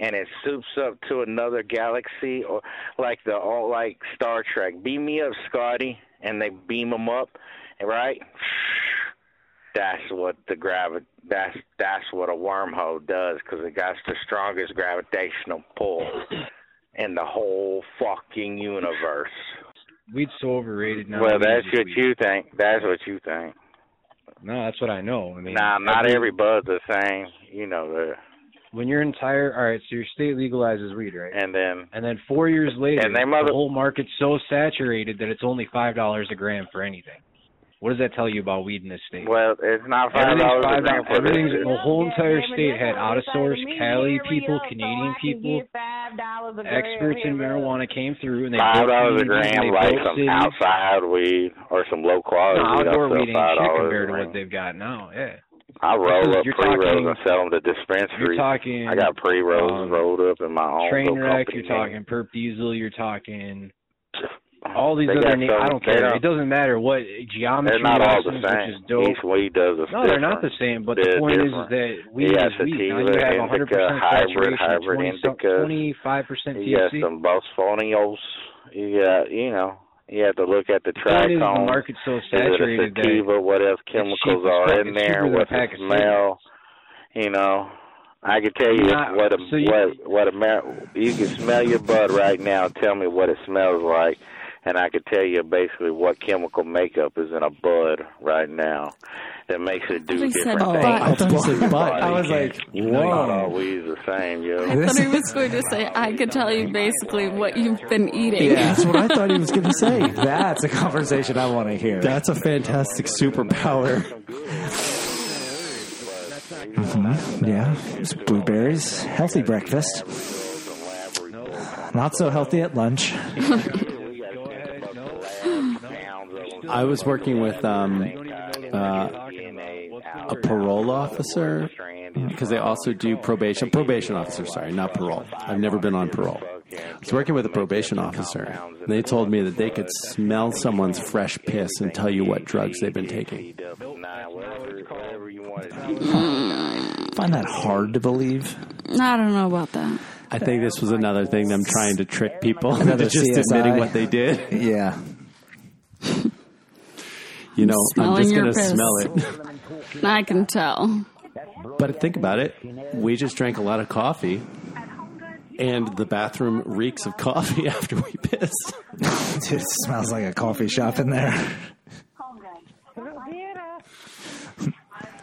And it soups up to another galaxy or like the all like Star Trek. Beam me up Scotty. And they beam them up right that's what the gravi- that's that's what a wormhole does because it got the strongest gravitational pull in the whole fucking universe. Weed's so overrated now. well, that's what weed. you think. That's what you think. No, that's what I know. I mean, Nah, not every- every bud's the same. You know that. When your entire all right, so your state legalizes weed, right? And then And then four years later, And they mother- the whole market's so saturated that it's only five dollars a gram for anything. What does that tell you about weed in this state? well, it's not five Everything's dollars a five gram dollars. Everything's the whole entire state had what out of they say to source. Cali people, Canadian people, get $5 a gram. experts in marijuana came through and they Five built dollars a gram, they like built some cities. outside weed or some low quality weed. outdoor I'll sell weed ain't shit compared to what they've got now. Yeah. I roll up you're pre rolls talking- and sell them to dispensaries. You're talking. I got pre rolls um, rolled up in my own Train little wreck. company. You're talking perp diesel. You're talking all these other names. I don't care. don't- It doesn't matter what geometry They're not all the same. is dope. Each weed does is No, they're not the same. But the point is, is that weed yeah, is weed. Now you have 100% indica, hybrid, hybrid 20 indica. 25% You got THC. some Bosphonios. you got, you know, you have to look at the is, the trichomes. market's so Is it a saturated sativa? What else chemicals are in there? a the smell? You know, I can tell you Nah, what a so you- what what a you can smell your bud right now. Tell me what it smells like, and I could tell you basically what chemical makeup is in a bud right now that makes it do thought he said different butt. things. I thought he said butt. I was like, you know, you're not always the same, yo. I thought he was going to say, I could tell you basically what you've been eating. Yeah. That's what I thought he was going to say. That's a conversation I want to hear. That's a fantastic superpower. Mhm. Yeah, it's blueberries, healthy breakfast. Not so healthy at lunch. I was working with um, uh, a parole officer because they also do probation. Probation officer, sorry, not parole. I've never been on parole. I was working with a probation officer. And they told me that they could smell someone's fresh piss and tell you what drugs they've been taking. find that hard to believe. I don't know about that. I think this was another thing them trying to trick people into just CSI. admitting what they did. Yeah. You know, I'm Smelling just going to smell it. I can tell. But think about it. We just drank a lot of coffee, and the bathroom reeks of coffee after we pissed. Dude, it smells like a coffee shop in there.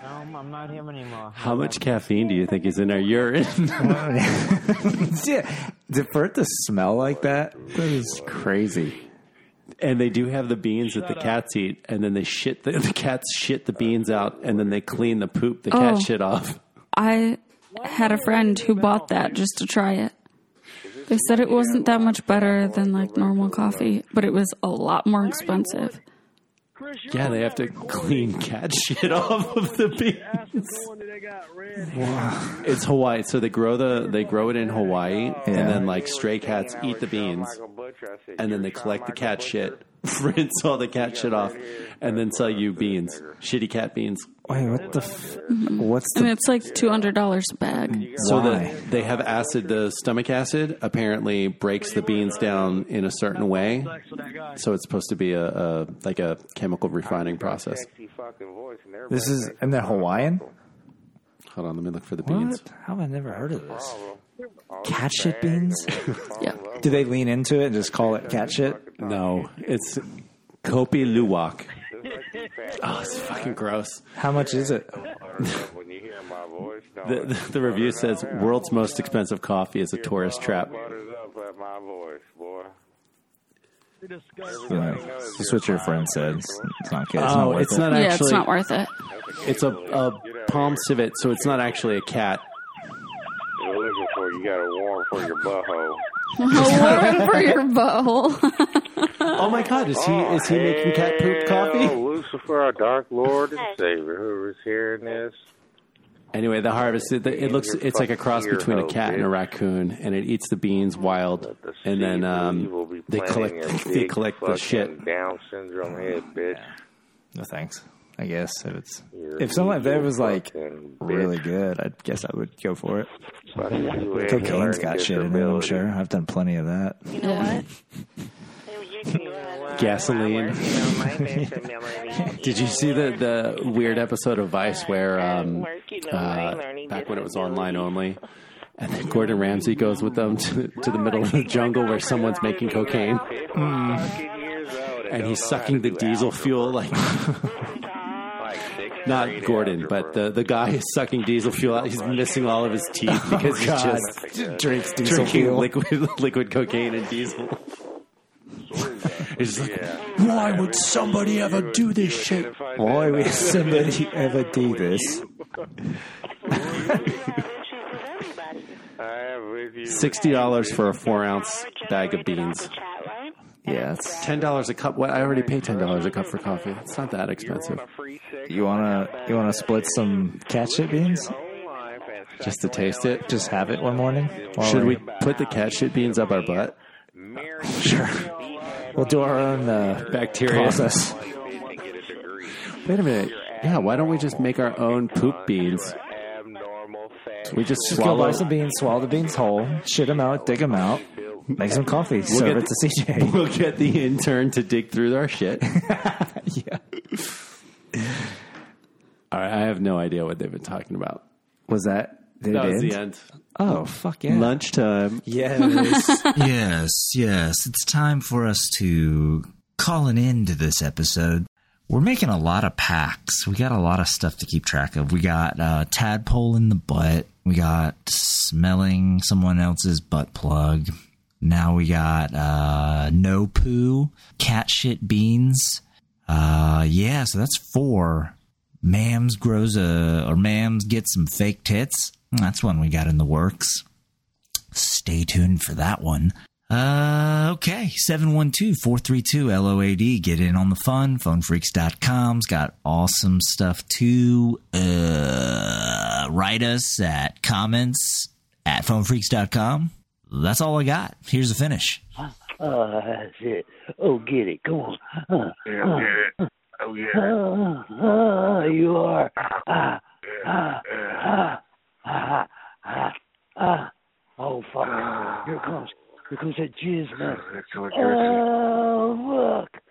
Um, I'm not here anymore. How much caffeine do you think is in our urine? yeah. For it to smell like that, that is crazy. And they do have the beans that the cats eat, and then they shit the, the cats shit the beans out, and then they clean the poop the cat Oh. shit off. I had a friend who bought that just to try it. They said it wasn't that much better than like normal coffee, but it was a lot more expensive. Yeah, they have to clean cat shit off of the beans. It's Hawaii, so they grow the they grow it in Hawaii, and then like stray cats eat the beans, and then they collect the cat shit, rinse all the cat shit off, and then sell you beans, shitty cat beans. Wait, what the? F- what's And the? it's like two hundred dollars a bag. So Why? the, they have acid. The stomach acid apparently breaks the beans down in a certain way. So it's supposed to be a, a like a chemical refining process. This is and they're Hawaiian. Hold on, let me look for the beans. What? How have I never heard of this? Cat shit beans? yeah. Do they lean into it and just call it cat shit? No, it's Kopi Luwak. Oh, it's fucking gross. How much is it? The, the, the review says world's most expensive coffee is a tourist trap. Yeah, that's what your friend said. It's it's not good. It's oh, not worth it's it. not Yeah, actually. it's not worth it. It's a, a palm civet, so it's not actually a cat. You're looking for you got a warrant for your butthole. Warren for your butthole. Oh my god, is he is he making cat poop coffee? Oh, Lucifer, our dark Lord and Savior, whoever's hearing this. Anyway, the harvest it, it looks it's like a cross between a cat and a raccoon, and it eats the beans wild, and then um, they collect they collect the shit. Down syndrome head, bitch. No thanks. I guess if it's if someone if that was like really good, I guess I would go for it. Cocaine's got shit in it. I'm sure. I've done plenty of that. You know what? Gasoline. Did you see the the weird episode of Vice where um, uh, back when it was online only, and then Gordon Ramsay goes with them to, to the middle of the jungle where someone's making cocaine, and he's sucking the diesel fuel like. Not Gordon, but the, the guy is sucking diesel fuel out. He's missing all of his teeth because he's God. just Drinks diesel drinking fuel. liquid liquid cocaine and diesel. He's like, why would somebody ever do this shit? Why would somebody ever do this? Sixty dollars for a four ounce bag of beans. Yeah, it's ten dollars a cup. What I already pay ten dollars a cup for coffee. It's not that expensive. You wanna you wanna split some cat shit beans? Just to taste it. Just have it one morning. while Should we we're- put the cat shit beans up our butt? Sure. We'll do our own uh, Bacteria. process. Wait a minute. Yeah, why don't we just make our own poop beans? We just Just go swallow. buy some beans, swallow the beans whole, shit them out, dig them out, Make some coffee. We'll serve get it to CJ. We'll get the intern to dig through our shit. yeah. All right, I have no idea what they've been talking about. Was that the that was the end. Oh fuck yeah! Lunchtime. Yes. yes, yes. It's time for us to call an end to this episode. We're making a lot of packs. We got a lot of stuff to keep track of. We got uh, tadpole in the butt. We got smelling someone else's butt plug. Now we got uh, no poo, cat shit beans. Uh, yeah, so that's four. Mams grows a, or Mams gets some fake tits. That's one we got in the works. Stay tuned for that one. Uh, okay. 712-432-LOAD. Get in on the fun. Phonefreaks.com's got awesome stuff too. Uh, write us at comments at phonefreaks.com. That's all I got. Here's the finish. Oh, that's it. Oh, get it. Come on. Uh, Yeah, uh, get it. Oh, yeah. Uh, uh, you are. Ah, ah, ah, ah, ah, ah. Oh, fuck. Here it comes. Here comes that jizz, man. Oh, fuck.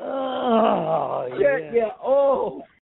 Oh, Yeah, yeah. Oh,